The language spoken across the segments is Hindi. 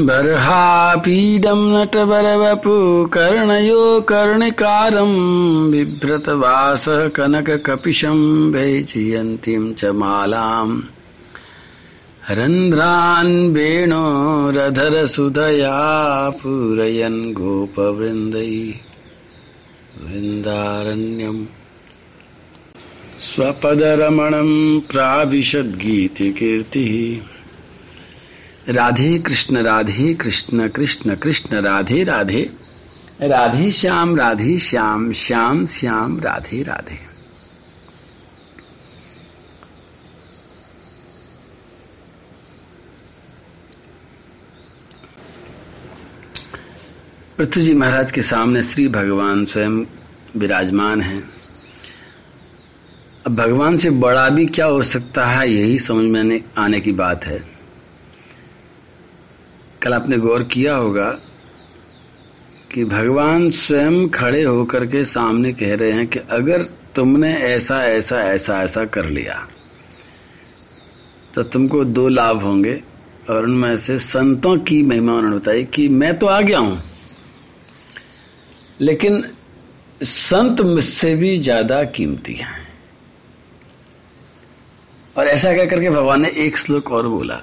बर्हापीडं नटवरवपु कर्णयो कर्णिकारं बिभ्रतवासः कनककपिशं वैजयन्तीं च मालाम्। रन्ध्रान् वेणोरधरसुधया पूरयन् गोपवृन्दै। वृन्दारण्यम्। स्वपदरमणं प्राविशद्गीतिकीर्तिः। राधे कृष्ण राधे कृष्ण कृष्ण कृष्ण, राधे राधे। राधे श्याम राधे श्याम श्याम श्याम, राधे राधे। पृथ्वी जी महाराज के सामने श्री भगवान स्वयं विराजमान हैं। अब भगवान से बड़ा भी क्या हो सकता है, यही समझ में आने की बात है। कल आपने गौर किया होगा कि भगवान स्वयं खड़े होकर के सामने कह रहे हैं कि अगर तुमने ऐसा ऐसा ऐसा ऐसा कर लिया तो तुमको दो लाभ होंगे और उनमें से संतों की महिमा उन्होंने बताई कि मैं तो आ गया हूँ। लेकिन संत मुझसे भी ज़्यादा कीमती हैं। और ऐसा कह करके भगवान ने एक श्लोक और बोला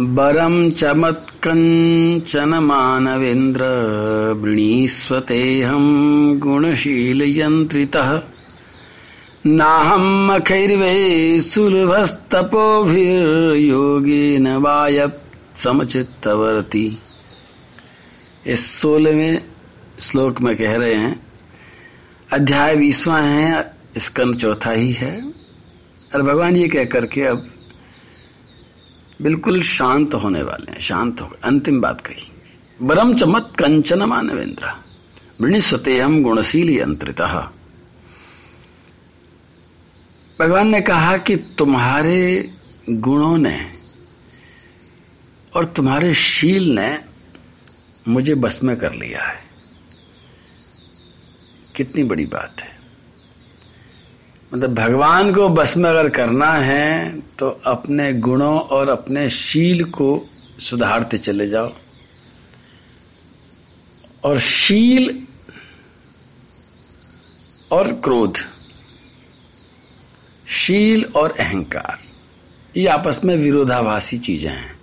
बरं चमत्कञ्चन मानवेन्द्र वृणीष्वतेऽहं गुणशीलयन्त्रितः। नाहं मखैर्वे सुलभस्तपोभिर्योगेन वायप समचित्तवर्ती। इस सोलहवें श्लोक में कह रहे हैं, अध्याय बीसवा है स्कंद चौथा ही है। और भगवान ये कह करके अब बिल्कुल शांत होने वाले हैं, शांत हो अंतिम बात कही। बरम चमत कंचन मानवेंद्र वृणिस्वते हम गुणशील यंत्रित। भगवान ने कहा कि तुम्हारे गुणों ने और तुम्हारे शील ने मुझे बस में कर लिया है। कितनी बड़ी बात है। मतलब भगवान को बस में अगर करना है तो अपने गुणों और अपने शील को सुधारते चले जाओ। और शील और क्रोध, शील और अहंकार, ये आपस में विरोधाभासी चीज़ें हैं।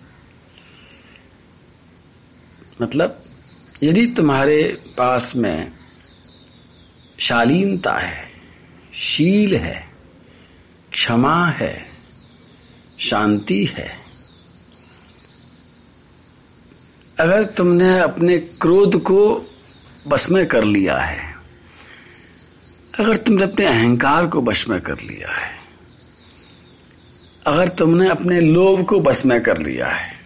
मतलब यदि तुम्हारे पास में शालीनता है शील है, क्षमा है, शांति है। अगर तुमने अपने क्रोध को बस में कर लिया है, अगर तुमने अपने अहंकार को बस में कर लिया है, अगर तुमने अपने लोभ को बस में कर लिया है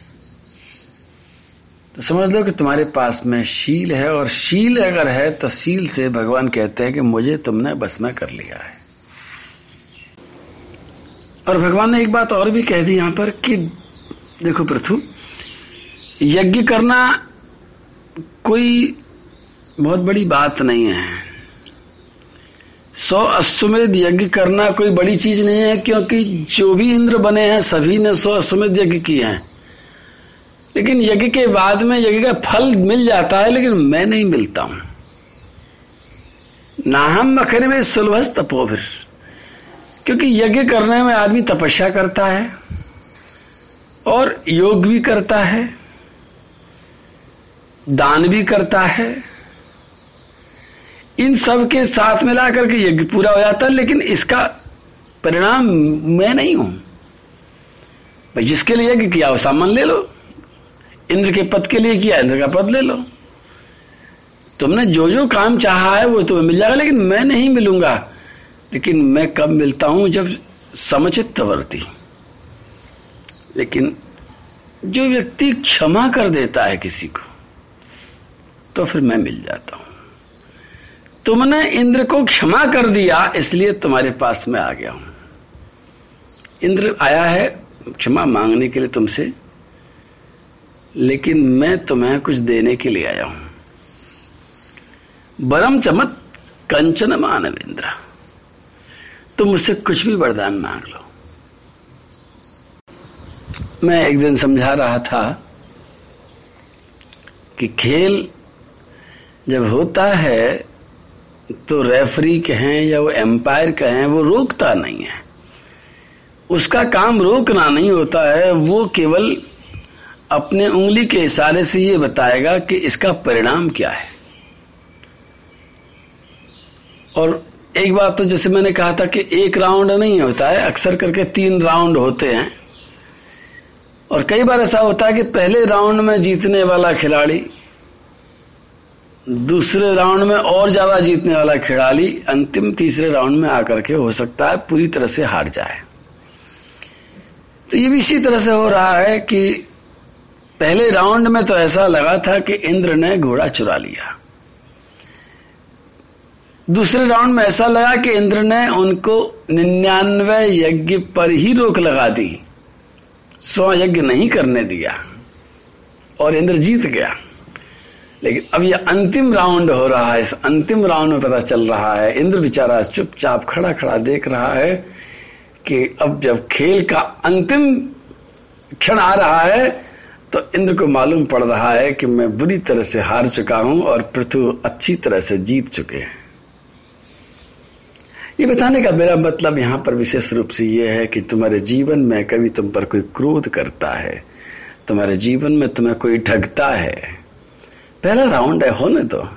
तो समझ लो कि तुम्हारे पास में शील है और शील अगर है तो शील से भगवान कहते हैं कि मुझे तुमने बस में कर लिया है। और भगवान ने एक बात और भी कह दी यहाँ पर कि, देखो पृथु, यज्ञ करना कोई बहुत बड़ी बात नहीं है। सौ अश्वमेध यज्ञ करना कोई बड़ी चीज़ नहीं है, क्योंकि जो भी इंद्र बने हैं, सभी ने सौ अश्वमेध यज्ञ किए हैं। लेकिन यज्ञ के बाद में यज्ञ का फल मिल जाता है, लेकिन मैं नहीं मिलता हूँ। नाहम मखर में सुलभ तपोभिर क्योंकि यज्ञ करने में आदमी तपस्या करता है और योग भी करता है, दान भी करता है। इन सब के साथ मिला करके यज्ञ पूरा हो जाता है, लेकिन इसका परिणाम मैं नहीं हूँ। भाई, जिसके लिए यज्ञ किया वो सामान ले लो। इंद्र के पद के लिए किया, इंद्र का पद ले लो। तुमने जो जो काम चाहा है, वो तुम्हें मिल जाएगा, लेकिन मैं नहीं मिलूँगा। लेकिन मैं कब मिलता हूँ? जब समुचित वर्ती। लेकिन जो व्यक्ति क्षमा कर देता है किसी को तो फिर मैं मिल जाता हूँ। तुमने इंद्र को क्षमा कर दिया, इसलिए तुम्हारे पास में आ गया हूँ। इंद्र आया है, क्षमा मांगने के लिए तुमसे लेकिन मैं तुम्हें कुछ देने के लिए आया हूँ। बरम चमत कंचन मानव इंद्र तुम मुझसे कुछ भी वरदान मांग लो। मैं एक दिन समझा रहा था कि खेल जब होता है तो रेफरी कहें या वो एम्पायर कहें, वो रोकता नहीं है। उसका काम रोकना नहीं होता है, वो केवल अपने उंगली के इशारे से यह बताएगा कि इसका परिणाम क्या है। और एक बात तो जैसे मैंने कहा था कि एक राउंड नहीं होता है, अक्सर करके तीन राउंड होते हैं। और कई बार ऐसा होता है कि पहले राउंड में जीतने वाला खिलाड़ी, दूसरे राउंड में और ज़्यादा जीतने वाला खिलाड़ी, अंतिम तीसरे राउंड में आकर के हो सकता है, पूरी तरह से हार जाए। तो ये भी इसी तरह से हो रहा है कि पहले राउंड में तो ऐसा लगा था कि इंद्र ने घोड़ा चुरा लिया। दूसरे राउंड में ऐसा लगा कि इंद्र ने उनको निन्यानवे यज्ञ पर ही रोक लगा दी। सौ यज्ञ नहीं करने दिया। और इंद्र जीत गया। लेकिन अब यह अंतिम राउंड हो रहा है। इस अंतिम राउंड में पता चल रहा है। इंद्र बेचारा चुपचाप खड़ा खड़ा देख रहा है कि अब जब खेल का अंतिम क्षण आ रहा है तो इंद्र को मालूम पड़ रहा है कि मैं बुरी तरह से हार चुका हूँ और पृथु अच्छी तरह से जीत चुके हैं। ये बताने का मेरा मतलब यहाँ पर विशेष रूप से यह है कि तुम्हारे जीवन में कभी तुम पर कोई क्रोध करता है, तुम्हारे जीवन में तुम्हें कोई ठगता है। पहला राउंड है, होने तो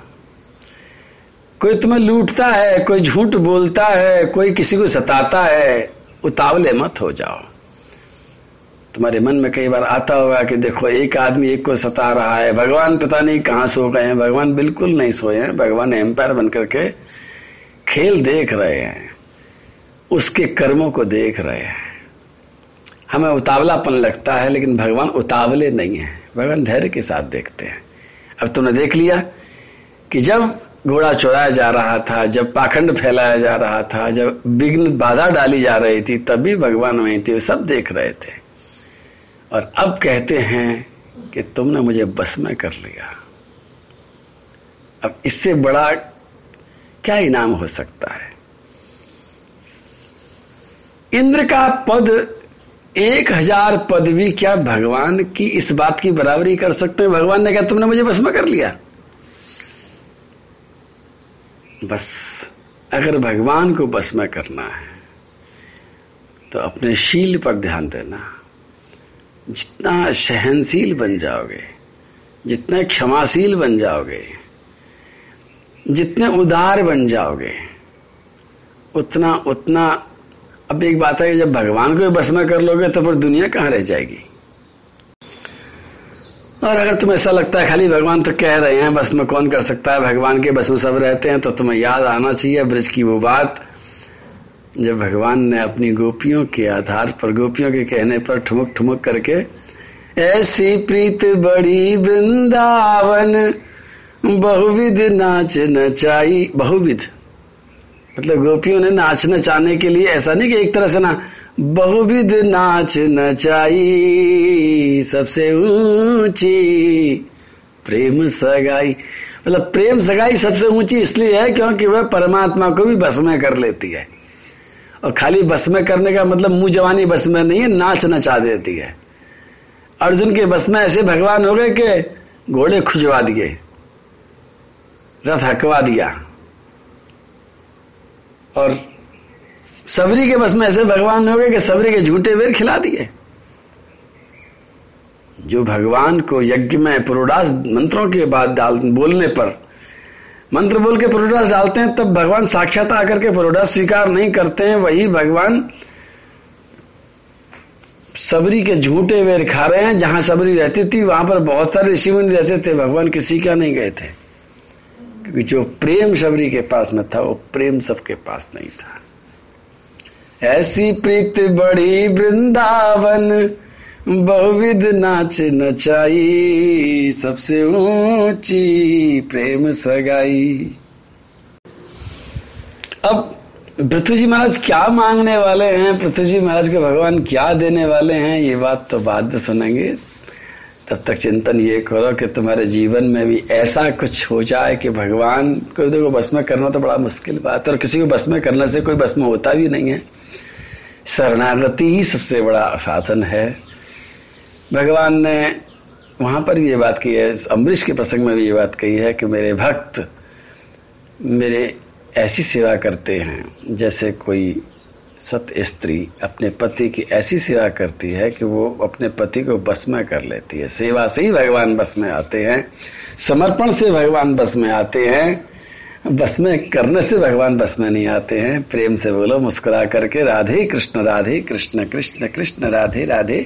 कोई तुम्हें लूटता है, कोई झूठ बोलता है, कोई किसी को सताता है, उतावले मत हो जाओ। तुम्हारे मन में कई बार आता होगा कि देखो, एक आदमी एक को सता रहा है, भगवान पता नहीं कहाँ सो गए हैं, भगवान बिल्कुल नहीं सोए हैं, भगवान एम्पायर बनकर के खेल देख रहे हैं, उसके कर्मों को देख रहे हैं। हमें उतावलापन लगता है, लेकिन भगवान उतावले नहीं है, भगवान धैर्य के साथ देखते हैं। अब तुमने देख लिया कि जब घोड़ा चुराया जा रहा था, जब पाखंड फैलाया जा रहा था, जब विघ्न बाधा डाली जा रही थी, तभी भगवान वहीं थे, सब देख रहे थे। और अब कहते हैं कि तुमने मुझे बस में कर लिया। अब इससे बड़ा क्या इनाम हो सकता है? इंद्र का पद, एक हज़ार पद भी क्या भगवान की इस बात की बराबरी कर सकते हैं? भगवान ने कहा, तुमने मुझे बस में कर लिया। बस, अगर भगवान को बस में करना है तो अपने शील पर ध्यान देना। जितना सहनशील बन जाओगे, जितने क्षमाशील बन जाओगे, जितने उदार बन जाओगे, उतना उतना, अब एक बात है कि जब भगवान को बस में कर लोगे तो फिर दुनिया कहाँ रह जाएगी? और अगर तुम्हें ऐसा लगता है, खाली भगवान तो कह रहे हैं बस में कौन कर सकता है? भगवान के बस में सब रहते हैं तो तुम्हें याद आना चाहिए ब्रज की वो बात। जब भगवान ने अपनी गोपियों के आधार पर, गोपियों के कहने पर ठुमक ठुमक करके, ऐसी प्रीत बड़ी वृंदावन, बहुविध नाच नचाई। बहुविध? मतलब गोपियों ने नाच नचाने के लिए ऐसा नहीं कि एक तरह से ना, बहुविध नाच नचाई, सबसे ऊँची प्रेम सगाई। मतलब प्रेम सगाई सबसे ऊँची इसलिए है क्योंकि वह परमात्मा को भी बस में कर लेती है। और खाली बस में करने का मतलब मुँह जवानी बस में नहीं है, नाच नचा देती है। अर्जुन के बस में ऐसे भगवान हो गए कि घोड़े खुजवा दिए, रथ हकवा दिया। और सबरी के बस में ऐसे भगवान हो गए कि सबरी के झूठे वेर खिला दिए। जो भगवान को यज्ञ में पुरोडास मंत्रों के बाद डाल, बोलने पर मंत्र बोल के पुरोडास डालते हैं, तब भगवान साक्षात आकर के पुरोडास स्वीकार नहीं करते हैं, वही भगवान सबरी के झूठे वेर खा रहे हैं, जहाँ सबरी रहती थी, वहाँ पर बहुत सारे ऋषि मुनि रहते थे, भगवान किसी का नहीं गए थे। क्योंकि जो प्रेम सबरी के पास में था, वो प्रेम सबके पास नहीं था। ऐसी प्रीत बड़ी वृंदावन बहुविध नाच नचाई, सबसे ऊँची प्रेम सगाई। अब पृथ्वी जी महाराज क्या मांगने वाले हैं? पृथ्वी जी महाराज के भगवान क्या देने वाले हैं? ये बात तो बाद में सुनेंगे। तब तक चिंतन ये करो कि तुम्हारे जीवन में भी ऐसा कुछ हो जाए कि भगवान को देखो, बस में करना तो बड़ा मुश्किल बात है और किसी को बस में करने से कोई बस में होता भी नहीं है। शरणागति ही सबसे बड़ा साधन है। भगवान ने वहाँ पर भी ये बात की है अम्बरीश के प्रसंग में भी ये बात कही है कि मेरे भक्त मेरे ऐसी सेवा करते हैं, जैसे कोई सत स्त्री अपने पति की ऐसी सेवा करती है कि वो अपने पति को बस में कर लेती है। सेवा से ही भगवान बस में आते हैं, समर्पण से भगवान बस में आते हैं, बस में करने से भगवान बस में नहीं आते हैं। प्रेम से बोलो, मुस्कुरा करके, राधे कृष्ण राधे कृष्ण कृष्ण कृष्ण, राधे राधे।